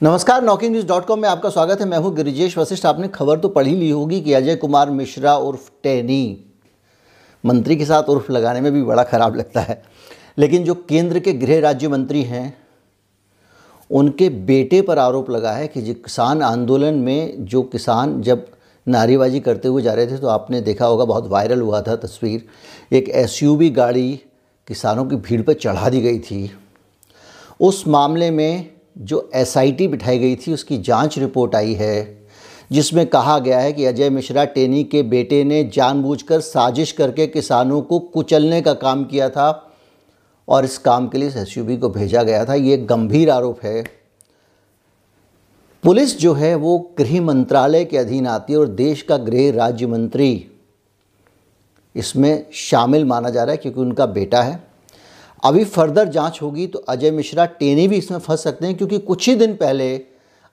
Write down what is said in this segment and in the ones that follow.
नमस्कार knocking news dot com में आपका स्वागत है। मैं हूँ गिरिजेश वशिष्ठ। आपने खबर तो पढ़ी ली होगी कि अजय कुमार मिश्रा उर्फ़ टेनी। मंत्री के साथ उर्फ़ लगाने में भी बड़ा ख़राब लगता है। लेकिन जो केंद्र के गृह राज्य मंत्री हैं, उनके बेटे पर आरोप लगा है कि किसान आंदोलन में जो किसान जब नारेबाजी करते हुए जा रहे थे तो आपने देखा होगा, बहुत वायरल हुआ था तस्वीर। एक एसयूवी गाड़ी किसानों की भीड़ पर चढ़ा दी गई थी। उस मामले में जो एसआईटी बिठाई गई थी, उसकी जाँच रिपोर्ट आई है, जिसमें कहा गया है कि अजय मिश्रा टेनी के बेटे ने जानबूझकर साजिश करके किसानों को कुचलने का काम किया था और इस काम के लिए एस को भेजा गया था। ये गंभीर आरोप है। पुलिस जो है, वो गृह मंत्रालय के अधीन आती है और देश का गृह राज्य मंत्री इसमें शामिल माना जा रहा है, क्योंकि उनका बेटा है। अभी फर्दर जाँच होगी तो अजय मिश्रा टेनी भी इसमें फंस सकते हैं, क्योंकि कुछ ही दिन पहले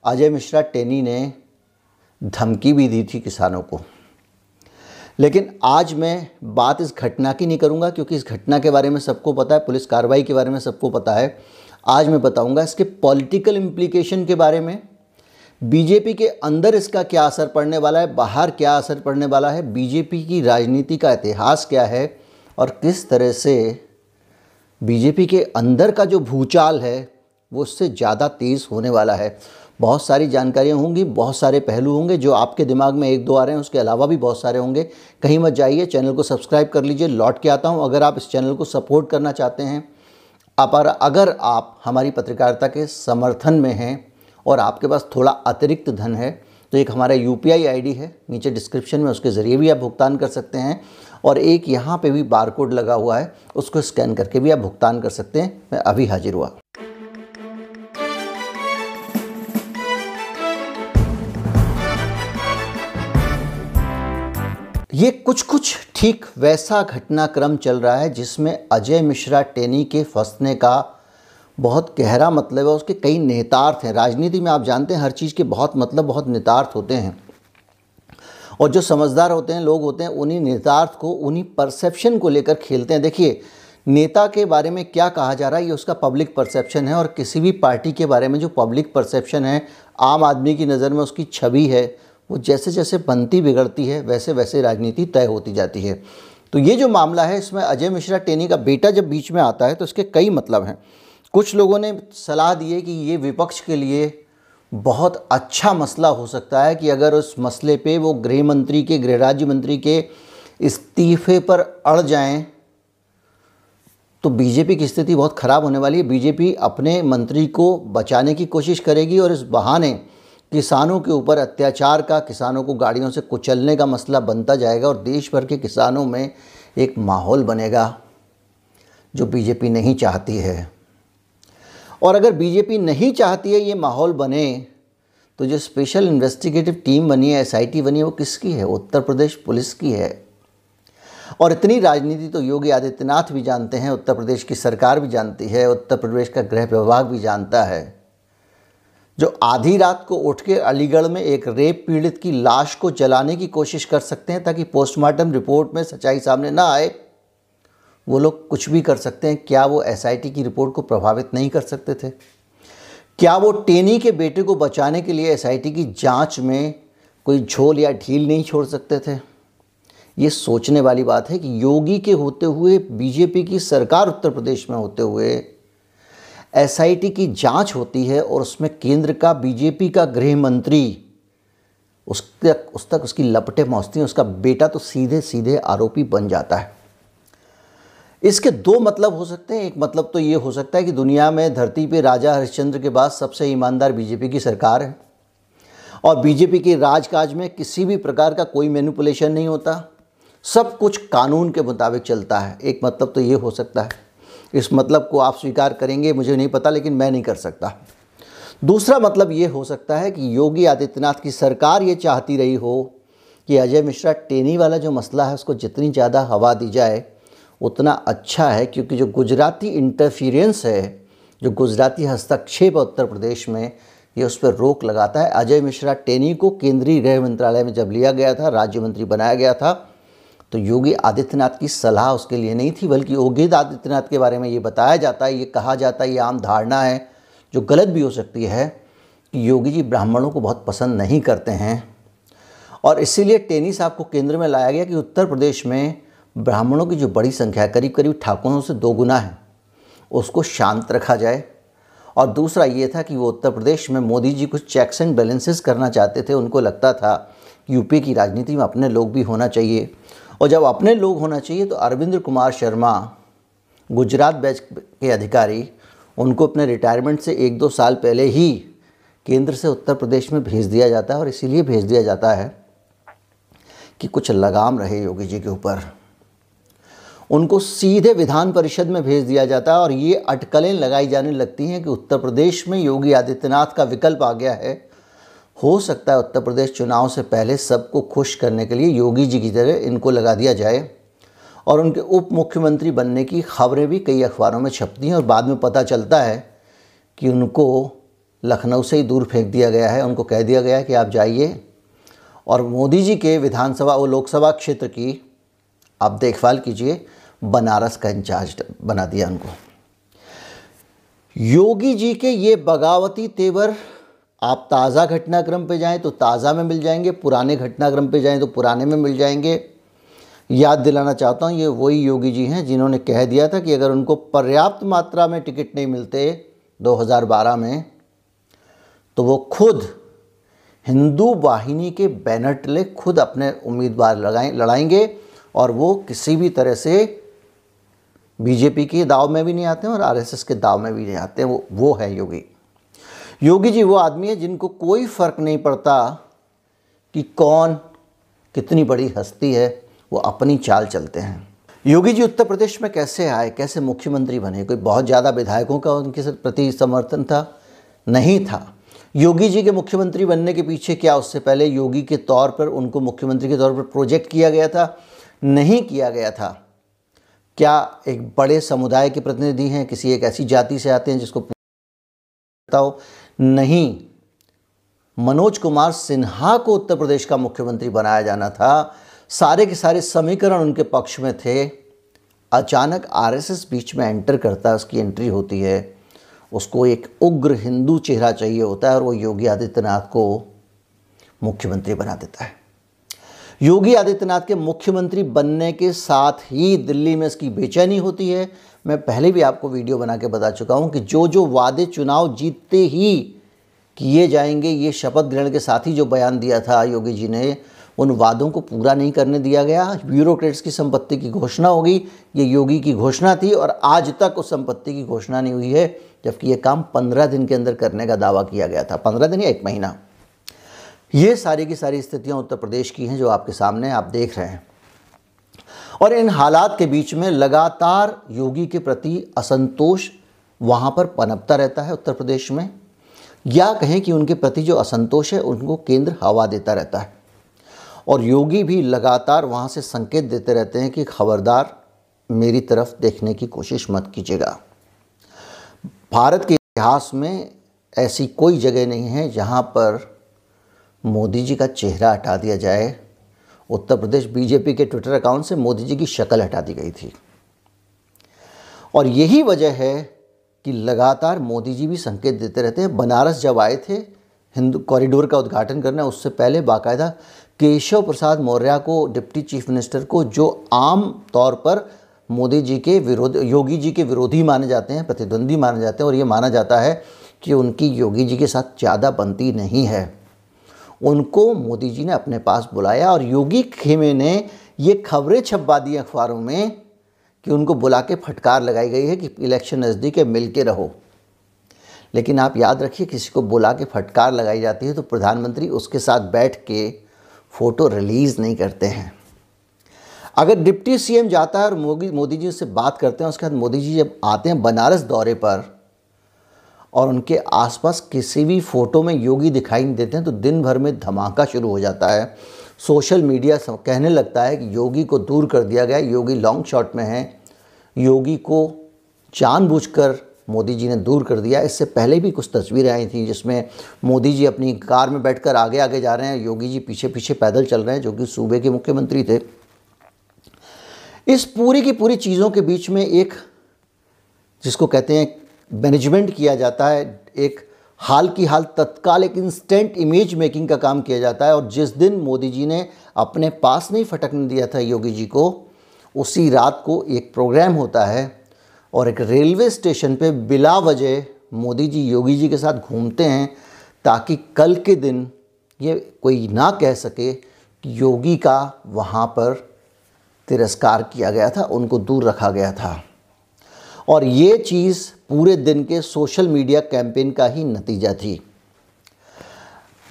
अजय मिश्रा टेनी ने धमकी भी दी थी किसानों को। लेकिन आज मैं बात इस घटना की नहीं करूँगा, क्योंकि इस घटना के बारे में सबको पता है, पुलिस कार्रवाई के बारे में सबको पता है। आज मैं बताऊँगा इसके पॉलिटिकल इम्प्लीकेशन के बारे में। बीजेपी के अंदर इसका क्या असर पड़ने वाला है, बाहर क्या असर पड़ने वाला है, बीजेपी की राजनीति का इतिहास क्या है, और किस तरह से बीजेपी के अंदर का जो भूचाल है, वो उससे ज़्यादा तेज़ होने वाला है। बहुत सारी जानकारियाँ होंगी, बहुत सारे पहलू होंगे जो आपके दिमाग में एक दो आ रहे हैं, उसके अलावा भी बहुत सारे होंगे। कहीं मत जाइए, चैनल को सब्सक्राइब कर लीजिए, लौट के आता हूँ। अगर आप इस चैनल को सपोर्ट करना चाहते हैं पर अगर आप हमारी पत्रकारिता के समर्थन में हैं और आपके पास थोड़ा अतिरिक्त धन है तो एक हमारा यू पी है, नीचे डिस्क्रिप्शन में उसके ज़रिए भी आप भुगतान कर सकते हैं और एक यहाँ पे भी बार कोड लगा हुआ है, उसको स्कैन करके भी आप भुगतान कर सकते हैं। मैं अभी हाजिर हुआ। ये कुछ कुछ ठीक वैसा घटनाक्रम चल रहा है जिसमें अजय मिश्रा टेनी के फंसने का बहुत गहरा मतलब है, उसके कई नेतार्थ हैं। राजनीति में आप जानते हैं, हर चीज़ के बहुत मतलब बहुत नेतार्थ होते हैं। और जो समझदार होते हैं, लोग होते हैं, उन्हीं नेतार्थ को, उन्हीं परसेप्शन को लेकर खेलते हैं। देखिए, नेता के बारे में क्या कहा जा रहा है, ये उसका पब्लिक परसेप्शन है और किसी भी पार्टी के बारे में जो पब्लिक परसेप्शन है, आम आदमी की नज़र में उसकी छवि है, वो जैसे जैसे बनती बिगड़ती है वैसे वैसे राजनीति तय होती जाती है। तो ये जो मामला है, इसमें अजय मिश्रा टेनी का बेटा जब बीच में आता है तो इसके कई मतलब हैं। कुछ लोगों ने सलाह दी है कि ये विपक्ष के लिए बहुत अच्छा मसला हो सकता है कि अगर उस मसले पे वो गृह मंत्री के, गृह राज्य मंत्री के इस्तीफे पर अड़ जाएँ तो बीजेपी की स्थिति बहुत ख़राब होने वाली है। बीजेपी अपने मंत्री को बचाने की कोशिश करेगी और इस बहाने किसानों के ऊपर अत्याचार का, किसानों को गाड़ियों से कुचलने का मसला बनता जाएगा और देश भर के किसानों में एक माहौल बनेगा जो बीजेपी नहीं चाहती है। और अगर बीजेपी नहीं चाहती है ये माहौल बने तो जो स्पेशल इन्वेस्टिगेटिव टीम बनी है एसआईटी बनी है, वो किसकी है? उत्तर प्रदेश पुलिस की है। और इतनी राजनीति तो योगी आदित्यनाथ भी जानते हैं, उत्तर प्रदेश की सरकार भी जानती है, उत्तर प्रदेश का गृह विभाग भी जानता है। जो आधी रात को उठ के अलीगढ़ में एक रेप पीड़ित की लाश को जलाने की कोशिश कर सकते हैं, ताकि पोस्टमार्टम रिपोर्ट में सच्चाई सामने ना आए। वो लोग कुछ भी कर सकते हैं, क्या वो एसआईटी की रिपोर्ट को प्रभावित नहीं कर सकते थे? क्या वो टेनी के बेटे को बचाने के लिए एसआईटी की जाँच में कोई झोल या ढील नहीं छोड़ सकते थे? ये सोचने वाली बात है कि योगी के होते हुए बीजेपी की सरकार उत्तर प्रदेश में होते हुए एसआईटी की जाँच होती है और उसमें केंद्र का बीजेपी का गृह मंत्री, उस तक उस तक उसकी लपटें पहुँचती हैं उसका बेटा तो सीधे सीधे आरोपी बन जाता है। इसके दो मतलब हो सकते हैं। एक मतलब तो ये हो सकता है कि दुनिया में धरती पे राजा हरिश्चंद्र के बाद सबसे ईमानदार बीजेपी की सरकार है। और बीजेपी के राजकाज में किसी भी प्रकार का कोई मैनिपुलेशन नहीं होता। सब कुछ कानून के मुताबिक चलता है। एक मतलब तो ये हो सकता है। इस मतलब को आप स्वीकार करेंगे, मुझे नहीं पता, लेकिन मैं नहीं कर सकता। दूसरा मतलब ये हो सकता है कि योगी आदित्यनाथ की सरकार ये चाहती रही हो कि अजय मिश्रा टेनी वाला जो मसला है, उसको जितनी ज़्यादा हवा दी जाए उतना अच्छा है क्योंकि जो गुजराती इंटरफियरेंस है, जो गुजराती हस्तक्षेप है उत्तर प्रदेश में, ये उस पर रोक लगाता है। अजय मिश्रा टेनी को केंद्रीय गृह मंत्रालय में जब लिया गया था, राज्य मंत्री बनाया गया था तो योगी आदित्यनाथ की सलाह उसके लिए नहीं थी, बल्कि योगी आदित्यनाथ के बारे में ये बताया जाता है, ये कहा जाता है, ये आम धारणा है, जो गलत भी हो सकती है कि योगी जी ब्राह्मणों को बहुत पसंद नहीं करते हैं। और इसीलिए टेनी साहब को केंद्र में लाया गया कि उत्तर प्रदेश में ब्राह्मणों की जो बड़ी संख्या करीब करीब ठाकुरों से दो गुना है। उसको शांत रखा जाए। और दूसरा ये था कि वो उत्तर प्रदेश में मोदी जी कुछ चेक्स एंड बैलेंसेस करना चाहते थे, उनको लगता था कि यूपी की राजनीति में अपने लोग भी होना चाहिए। और जब अपने लोग होना चाहिए तो अरविंद कुमार शर्मा, गुजरात बैच के अधिकारी, उनको अपने रिटायरमेंट से एक दो साल पहले ही केंद्र से उत्तर प्रदेश में भेज दिया जाता है। और इसीलिए भेज दिया जाता है कि कुछ लगाम रहे योगी जी के ऊपर। उनको सीधे विधान परिषद में भेज दिया जाता है और ये अटकलें लगाई जाने लगती हैं कि उत्तर प्रदेश में योगी आदित्यनाथ का विकल्प आ गया है। हो सकता है उत्तर प्रदेश चुनाव से पहले सबको खुश करने के लिए योगी जी की तरह इनको लगा दिया जाए और उनके उप मुख्यमंत्री बनने की खबरें भी कई अखबारों में छपती हैं और बाद में पता चलता है कि उनको लखनऊ से ही दूर फेंक दिया गया है। उनको कह दिया गया है कि आप जाइए। और मोदी जी के विधानसभा और लोकसभा क्षेत्र की आप देखभाल कीजिए, बनारस का इंचार्ज बना दिया उनको। योगी जी के ये बगावती तेवर, आप ताज़ा घटनाक्रम पे जाएँ तो ताज़ा में मिल जाएँगे, पुराने घटनाक्रम पे जाएँ तो पुराने में मिल जाएँगे। याद दिलाना चाहता हूँ, ये वही योगी जी हैं जिन्होंने कह दिया था कि अगर उनको पर्याप्त मात्रा में टिकट नहीं मिलते 2012 में तो वो खुद हिंदू वाहिनी के बैनर तले खुद अपने उम्मीदवार लगाए, लड़ाएँगे। और वो किसी भी तरह से बीजेपी के दाव में भी नहीं आते हैं और आरएसएस के दाव में भी नहीं आते हैं वो वो है योगी। योगी जी वो आदमी है जिनको कोई फ़र्क नहीं पड़ता कि कौन कितनी बड़ी हस्ती है, वो अपनी चाल चलते हैं। योगी जी उत्तर प्रदेश में कैसे आए, कैसे मुख्यमंत्री बने? कोई बहुत ज़्यादा विधायकों का उनके प्रति समर्थन था? नहीं था। योगी जी के मुख्यमंत्री बनने के पीछे क्या उससे पहले योगी के तौर पर, उनको मुख्यमंत्री के तौर पर प्रोजेक्ट किया गया था? नहीं किया गया था। क्या एक बड़े समुदाय के प्रतिनिधि हैं? किसी एक ऐसी जाति से आते हैं जिसको हो नहीं, मनोज कुमार सिन्हा को उत्तर प्रदेश का मुख्यमंत्री बनाया जाना था। सारे के सारे समीकरण उनके पक्ष में थे। अचानक आरएसएस बीच में एंटर करता है उसकी एंट्री होती है। उसको एक उग्र हिंदू चेहरा चाहिए होता है और वो योगी आदित्यनाथ को मुख्यमंत्री बना देता है। योगी आदित्यनाथ के मुख्यमंत्री बनने के साथ ही दिल्ली में इसकी बेचैनी होती है। मैं पहले भी आपको वीडियो बना के बता चुका हूँ कि जो जो वादे चुनाव जीतते ही किए जाएँगे, ये शपथ ग्रहण के साथ ही जो बयान दिया था योगी जी ने, उन वादों को पूरा नहीं करने दिया गया। ब्यूरोक्रेट्स की संपत्ति की घोषणा होगी। ये योगी की घोषणा थी और आज तक उस संपत्ति की घोषणा नहीं हुई है, जबकि ये काम पंद्रह दिन के अंदर करने का दावा किया गया था। पंद्रह दिन या एक महीना? ये सारी की सारी स्थितियाँ उत्तर प्रदेश की हैं जो आपके सामने आप देख रहे हैं। और इन हालात के बीच में लगातार योगी के प्रति असंतोष वहाँ पर पनपता रहता है उत्तर प्रदेश में। या कहें कि उनके प्रति जो असंतोष है, उनको केंद्र हवा देता रहता है। और योगी भी लगातार वहाँ से संकेत देते रहते हैं कि खबरदार मेरी तरफ़ देखने की कोशिश मत कीजिएगा। भारत के इतिहास में ऐसी कोई जगह नहीं है जहाँ पर मोदी जी का चेहरा हटा दिया जाए। उत्तर प्रदेश बीजेपी के ट्विटर अकाउंट से मोदी जी की शक्ल हटा दी गई थी। और यही वजह है कि लगातार मोदी जी भी संकेत देते रहते हैं। बनारस जब आए थे, हिंदू कॉरिडोर का उद्घाटन करना, उससे पहले बाकायदा केशव प्रसाद मौर्य को डिप्टी चीफ मिनिस्टर को, जो आम तौर पर मोदी जी के विरोध, योगी जी के विरोधी माने जाते हैं, प्रतिद्वंदी माने जाते हैं, और ये माना जाता है कि उनकी योगी जी के साथ ज़्यादा बनती नहीं है। उनको मोदी जी ने अपने पास बुलाया और योगी खेमे ने ये खबरें छपवा दी अखबारों में कि उनको बुला के फटकार लगाई गई है कि इलेक्शन नज़दीक है, मिल के रहो। लेकिन आप याद रखिए, किसी को बुला के फटकार लगाई जाती है तो प्रधानमंत्री उसके साथ बैठ के फ़ोटो रिलीज़ नहीं करते हैं। अगर डिप्टी सीएम जाता है और मोदी मोदी जी से बात करते हैं, उसके बाद मोदी जी जब आते हैं बनारस दौरे पर और उनके आसपास किसी भी फ़ोटो में योगी दिखाई नहीं देते हैं तो दिन भर में धमाका शुरू हो जाता है। सोशल मीडिया कहने लगता है कि योगी को दूर कर दिया गया योगी लॉन्ग शॉट में है। योगी को जानबूझकर मोदी जी ने दूर कर दिया इससे पहले भी कुछ तस्वीरें आई थी जिसमें मोदी जी अपनी कार में बैठकर आगे आगे जा रहे हैं। योगी जी पीछे पीछे पैदल चल रहे हैं, जो कि सूबे के मुख्यमंत्री थे। इस पूरी की पूरी चीज़ों के बीच में एक, जिसको कहते हैं मैनेजमेंट किया जाता है, एक हाल की हाल तत्काल एक इंस्टेंट इमेज मेकिंग का काम किया जाता है और जिस दिन मोदी जी ने अपने पास नहीं फटकने दिया था योगी जी को, उसी रात को एक प्रोग्राम होता है और एक रेलवे स्टेशन पे बिला वजह मोदी जी योगी जी के साथ घूमते हैं ताकि कल के दिन ये कोई ना कह सके कि योगी का वहाँ पर तिरस्कार किया गया था, उनको दूर रखा गया था। और ये चीज़ पूरे दिन के सोशल मीडिया कैंपेन का ही नतीजा थी।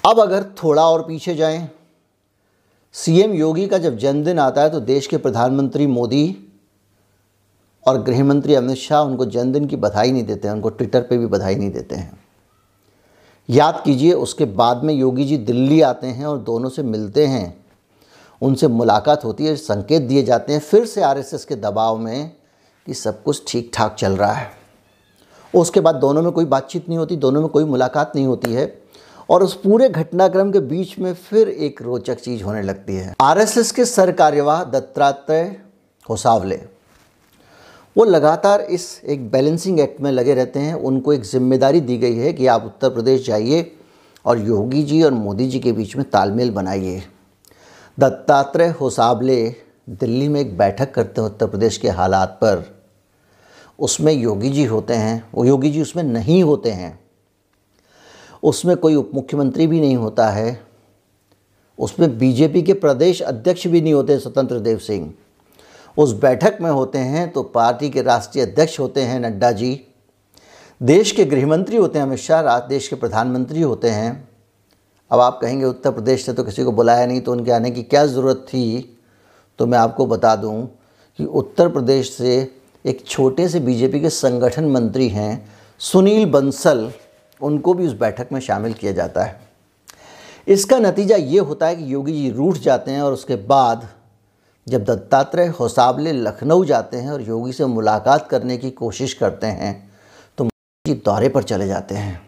अब अगर थोड़ा और पीछे जाएँ, सीएम योगी का जब जन्मदिन आता है तो देश के प्रधानमंत्री मोदी और गृह मंत्री अमित शाह उनको जन्मदिन की बधाई नहीं देते हैं, उनको ट्विटर पे भी बधाई नहीं देते हैं। याद कीजिए, उसके बाद में योगी जी दिल्ली आते हैं और दोनों से मिलते हैं। उनसे मुलाकात होती है, संकेत दिए जाते हैं। फिर से आरएसएस के दबाव में कि सब कुछ ठीक ठाक चल रहा है। उसके बाद दोनों में कोई बातचीत नहीं होती, दोनों में कोई मुलाकात नहीं होती है और उस पूरे घटनाक्रम के बीच में फिर एक रोचक चीज़ होने लगती है। आरएसएस के सर कार्यवाह दत्तात्रेय होसावले, वो लगातार इस एक बैलेंसिंग एक्ट में लगे रहते हैं। उनको एक ज़िम्मेदारी दी गई है कि आप उत्तर प्रदेश जाइए और योगी जी और मोदी जी के बीच में तालमेल बनाइए। दत्तात्रेय होसाबले दिल्ली में एक बैठक करते हैं उत्तर प्रदेश के हालात पर। उसमें योगी जी होते हैं, वो योगी जी उसमें नहीं होते हैं। उसमें कोई उप मुख्यमंत्री भी नहीं होता है। उसमें बीजेपी के प्रदेश अध्यक्ष भी नहीं होते, स्वतंत्र देव सिंह। उस बैठक में होते हैं तो पार्टी के राष्ट्रीय अध्यक्ष होते हैं नड्डा जी। देश के गृहमंत्री होते हैं अमित शाह देश के प्रधानमंत्री होते हैं। अब आप कहेंगे, उत्तर प्रदेश से तो किसी को बुलाया नहीं तो उनके आने की क्या ज़रूरत थी? तो मैं आपको बता दूँ कि उत्तर प्रदेश से एक छोटे से बीजेपी के संगठन मंत्री हैं, सुनील बंसल, उनको भी उस बैठक में शामिल किया जाता है। इसका नतीजा ये होता है कि योगी जी रूठ जाते हैं और उसके बाद जब दत्तात्रेय होसाबले लखनऊ जाते हैं और योगी से मुलाकात करने की कोशिश करते हैं तो मोदी दौरे पर चले जाते हैं।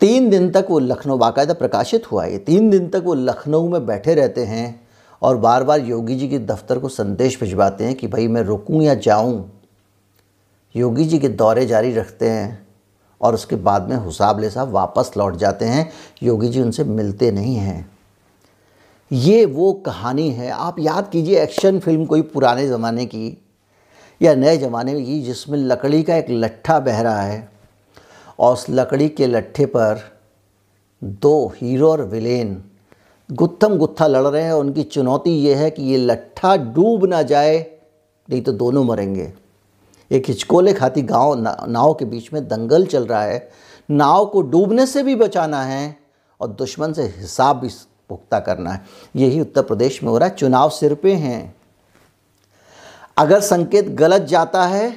तीन दिन तक वो लखनऊ, बाकायदा प्रकाशित हुआ है तीन दिन तक वो लखनऊ में बैठे रहते हैं और बार बार योगी जी के दफ्तर को संदेश भिजवाते हैं कि भाई मैं रुकूं या जाऊँ। योगी जी के दौरे जारी रखते हैं और उसके बाद में हुसाबले साहब वापस लौट जाते हैं। योगी जी उनसे मिलते नहीं हैं। ये वो कहानी है। आप याद कीजिए एक्शन फ़िल्म कोई पुराने ज़माने की या नए ज़माने की जिसमें लकड़ी का एक लट्ठा बह रहा है और उस लकड़ी के लट्ठे पर दो हीरो और विलेन गुत्थम गुत्था लड़ रहे हैं उनकी चुनौती ये है कि ये लट्ठा डूब ना जाए नहीं तो दोनों मरेंगे। एक हिचकोले खाती गाँव ना, नाव के बीच में दंगल चल रहा है। नाव को डूबने से भी बचाना है और दुश्मन से हिसाब भी पुख्ता करना है। यही उत्तर प्रदेश में हो रहा है। चुनाव सिर पे हैं। अगर संकेत गलत जाता है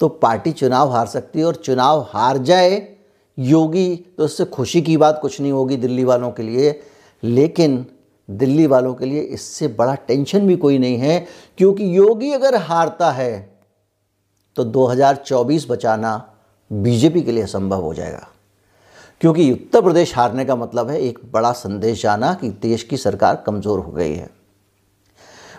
तो पार्टी चुनाव हार सकती है और चुनाव हार जाए योगी तो इससे खुशी की बात कुछ नहीं होगी दिल्ली वालों के लिए, लेकिन दिल्ली वालों के लिए इससे बड़ा टेंशन भी कोई नहीं है, क्योंकि योगी अगर हारता है तो 2024 बचाना बीजेपी के लिए संभव हो जाएगा। क्योंकि उत्तर प्रदेश हारने का मतलब है एक बड़ा संदेश जाना कि देश की सरकार कमज़ोर हो गई है।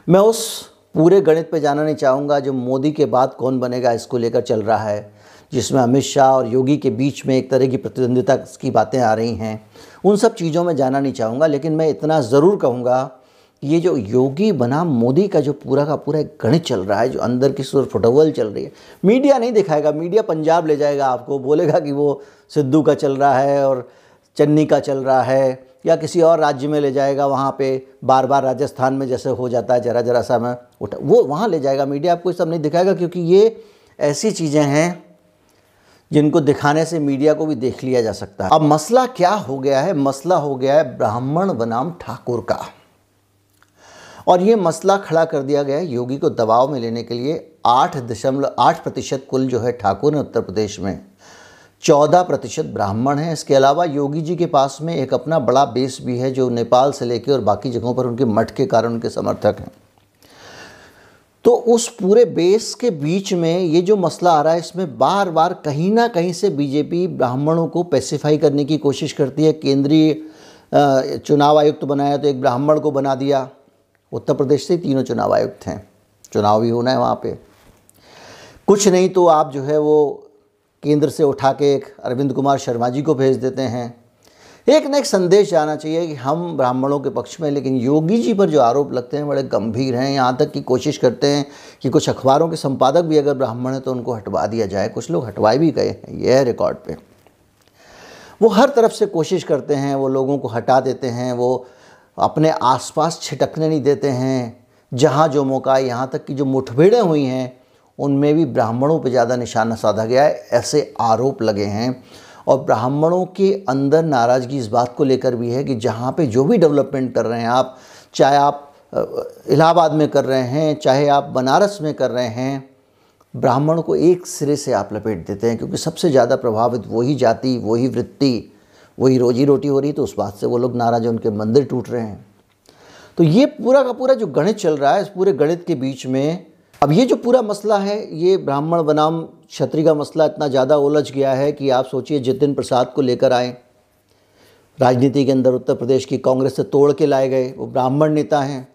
मैं उस पूरे गणित पे जाना नहीं चाहूँगा, जो मोदी के बाद कौन बनेगा इसको लेकर चल रहा है। जिसमें अमित शाह और योगी के बीच में एक तरह की प्रतिद्वंदिता की बातें आ रही हैं। उन सब चीज़ों में जाना नहीं चाहूँगा, लेकिन मैं इतना ज़रूर कहूँगा ये जो योगी बनाम मोदी का जो पूरा का पूरा गणित चल रहा है, जो अंदर की सुर फुटबॉल चल रही है। मीडिया नहीं दिखाएगा, मीडिया पंजाब ले जाएगा आपको, बोलेगा कि वो सिद्धू का चल रहा है और चन्नी का चल रहा है, या किसी और राज्य में ले जाएगा, वहाँ पे बार बार राजस्थान में जैसे हो जाता है जरा जरा सा मैं उठा, वो वहाँ ले जाएगा। मीडिया आपको सब नहीं दिखाएगा, क्योंकि ये ऐसी चीज़ें हैं जिनको दिखाने से मीडिया को भी देख लिया जा सकता है। अब मसला क्या हो गया है? मसला हो गया है ब्राह्मण बनाम ठाकुर का। और ये मसला खड़ा कर दिया गया है योगी को दबाव में लेने के लिए। आठ दशमलव आठ प्रतिशत कुल जो है ठाकुर हैं उत्तर प्रदेश में। चौदह प्रतिशत ब्राह्मण हैं। इसके अलावा योगी जी के पास में एक अपना बड़ा बेस भी है जो नेपाल से लेकर और बाकी जगहों पर उनके मठ के कारण उनके समर्थक हैं। तो उस पूरे बेस के बीच में ये जो मसला आ रहा है, इसमें बार बार कहीं ना कहीं से बीजेपी ब्राह्मणों को पैसिफाई करने की कोशिश करती है। केंद्रीय चुनाव आयुक्त तो बनाया तो एक ब्राह्मण को बना दिया। उत्तर प्रदेश से तीनों चुनाव आयुक्त हैं। चुनाव भी होना है वहाँ पे। कुछ नहीं तो आप जो है वो केंद्र से उठा के एक अरविंद कुमार शर्मा जी को भेज देते हैं। एक न एक संदेश जाना चाहिए कि हम ब्राह्मणों के पक्ष में, लेकिन योगी जी पर जो आरोप लगते हैं, बड़े गंभीर हैं। यहाँ तक कि कोशिश करते हैं कि कुछ अखबारों के संपादक भी अगर ब्राह्मण हैं तो उनको हटवा दिया जाए। कुछ लोग हटवाए भी गए हैं, यह रिकॉर्ड पे। वो हर तरफ़ से कोशिश करते हैं, वो लोगों को हटा देते हैं, वो अपने आसपास छिटकने नहीं देते हैं। जहाँ जो मौका यहाँ तक कि जो मुठभेड़ें हुई हैं, उनमें भी ब्राह्मणों पर ज़्यादा निशाना साधा गया है, ऐसे आरोप लगे हैं। और ब्राह्मणों के अंदर नाराज़गी इस बात को लेकर भी है कि जहाँ पे जो भी डेवलपमेंट कर रहे हैं आप, चाहे आप इलाहाबाद में कर रहे हैं, चाहे आप बनारस में कर रहे हैं, ब्राह्मण को एक सिरे से आप लपेट देते हैं क्योंकि सबसे ज़्यादा प्रभावित वही जाति, वही वृत्ति, वही रोजी रोटी हो रही तो उस बात से वो लोग नाराज़ उनके मंदिर टूट रहे हैं। तो ये पूरा का पूरा जो गणित चल रहा है, इस पूरे गणित के बीच में, अब ये जो पूरा मसला है, ये ब्राह्मण बनाम क्षत्रिय का मसला इतना ज़्यादा उलझ गया है कि आप सोचिए जितिन प्रसाद को लेकर आए, राजनीति के अंदर उत्तर प्रदेश की कांग्रेस से तोड़ के लाए गए, वो ब्राह्मण नेता हैं।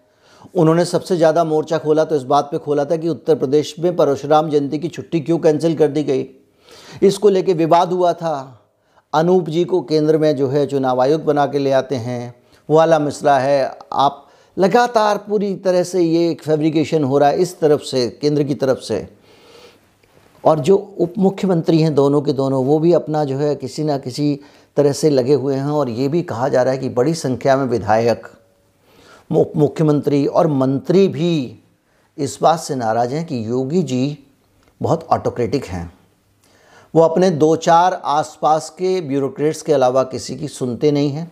उन्होंने सबसे ज़्यादा मोर्चा खोला तो इस बात पे खोला था कि उत्तर प्रदेश में परशुराम जयंती की छुट्टी क्यों कैंसिल कर दी गई। इसको लेके विवाद हुआ था। अनूप जी को केंद्र में जो है चुनाव आयुक्त बना के ले आते हैं। वो वाला मिश्रा है, आप लगातार पूरी तरह से ये एक फेब्रिकेशन हो रहा है इस तरफ़ से, केंद्र की तरफ़ से। और जो उप मुख्यमंत्री हैं दोनों के दोनों, वो भी अपना जो है किसी ना किसी तरह से लगे हुए हैं और ये भी कहा जा रहा है कि बड़ी संख्या में विधायक उप मुख्यमंत्री और मंत्री भी इस बात से नाराज़ हैं कि योगी जी बहुत ऑटोक्रेटिक हैं। वो अपने दो चार आसपास के ब्यूरोक्रेट्स के अलावा किसी की सुनते नहीं हैं।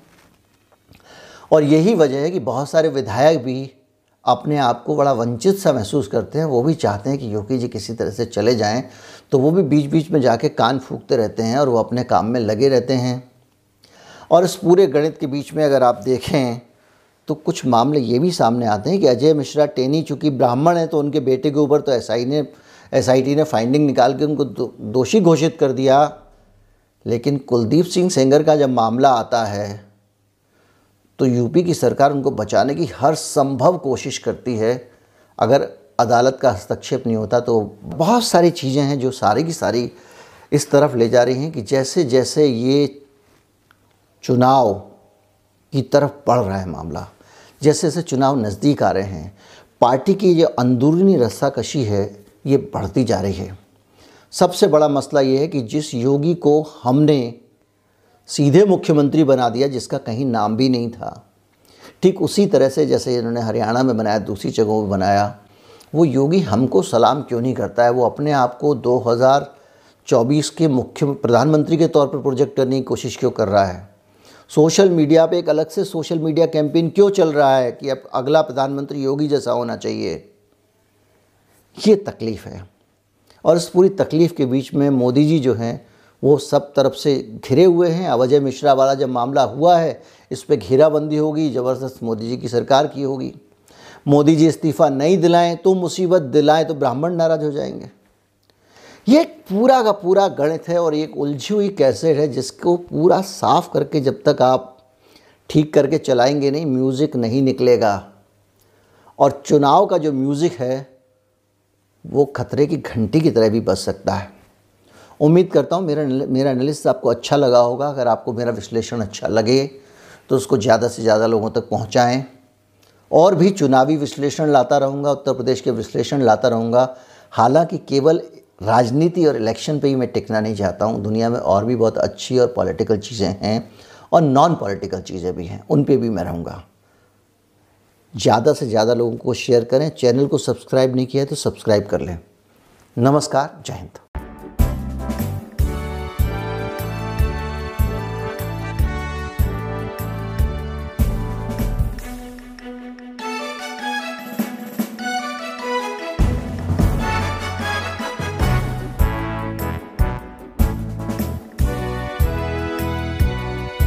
और यही वजह है कि बहुत सारे विधायक भी अपने आप को बड़ा वंचित सा महसूस करते हैं, वो भी चाहते हैं कि योगी जी किसी तरह से चले जाएँ तो वो भी बीच बीच में जाके कान फूकते रहते हैं और वो अपने काम में लगे रहते हैं। और इस पूरे गणित के बीच में अगर आप देखें तो कुछ मामले ये भी सामने आते हैं कि अजय मिश्रा टेनी चूँकि ब्राह्मण हैं तो उनके बेटे के ऊपर तो एसआई ने एसआईटी ने फाइंडिंग निकाल के उनको दोषी घोषित कर दिया। लेकिन कुलदीप सिंह सेंगर का जब मामला आता है तो यूपी की सरकार उनको बचाने की हर संभव कोशिश करती है। अगर अदालत का हस्तक्षेप नहीं होता तो बहुत सारी चीज़ें हैं जो सारी की सारी इस तरफ़ ले जा रही हैं कि जैसे जैसे ये चुनाव की तरफ़ बढ़ रहा है मामला जैसे जैसे चुनाव नज़दीक आ रहे हैं, पार्टी की ये अंदरूनी रस्साकशी है, ये बढ़ती जा रही है। सबसे बड़ा मसला ये है कि जिस योगी को हमने सीधे मुख्यमंत्री बना दिया जिसका कहीं नाम भी नहीं था। ठीक उसी तरह से जैसे इन्होंने हरियाणा में बनाया, दूसरी जगहों में बनाया, वो योगी हमको सलाम क्यों नहीं करता है? वो अपने आप को 2024 के मुख्य प्रधानमंत्री के तौर पर प्रोजेक्ट करने की कोशिश क्यों कर रहा है? सोशल मीडिया पे एक अलग से सोशल मीडिया कैंपेन क्यों चल रहा है कि अब अगला प्रधानमंत्री योगी जैसा होना चाहिए? ये तकलीफ़ है। और इस पूरी तकलीफ़ के बीच में मोदी जी जो हैं वो सब तरफ़ से घिरे हुए हैं। अवजय मिश्रा वाला जब मामला हुआ है, इस पर घेराबंदी होगी, ज़बरदस्त मोदी जी की सरकार की होगी। मोदी जी इस्तीफ़ा नहीं दिलाएँ तो मुसीबत दिलाएँ तो ब्राह्मण नाराज़ हो जाएँगे। ये पूरा का पूरा गणित है और एक उलझी हुई कैसेट है जिसको पूरा साफ़ करके जब तक आप ठीक करके चलाएँगे नहीं, म्यूज़िक नहीं निकलेगा। और चुनाव का जो म्यूज़िक है, वो खतरे की घंटी की तरह भी बच सकता है। उम्मीद करता हूँ मेरा मेरा एनालिसिस आपको अच्छा लगा होगा, अगर आपको मेरा विश्लेषण अच्छा लगे तो उसको ज़्यादा से ज़्यादा लोगों तक पहुँचाएँ। और भी चुनावी विश्लेषण लाता रहूँगा, उत्तर प्रदेश के विश्लेषण लाता रहूँगा। हालाँकि केवल राजनीति और इलेक्शन पे ही मैं टिकना नहीं चाहता हूँ, दुनिया में और भी बहुत अच्छी और पॉलिटिकल चीज़ें हैं और नॉन पॉलिटिकल चीज़ें भी हैं, उन पे भी मैं रहूँगा। ज़्यादा से ज़्यादा लोगों को शेयर करें चैनल को सब्सक्राइब नहीं किया है तो सब्सक्राइब कर लें। नमस्कार, जय हिंद।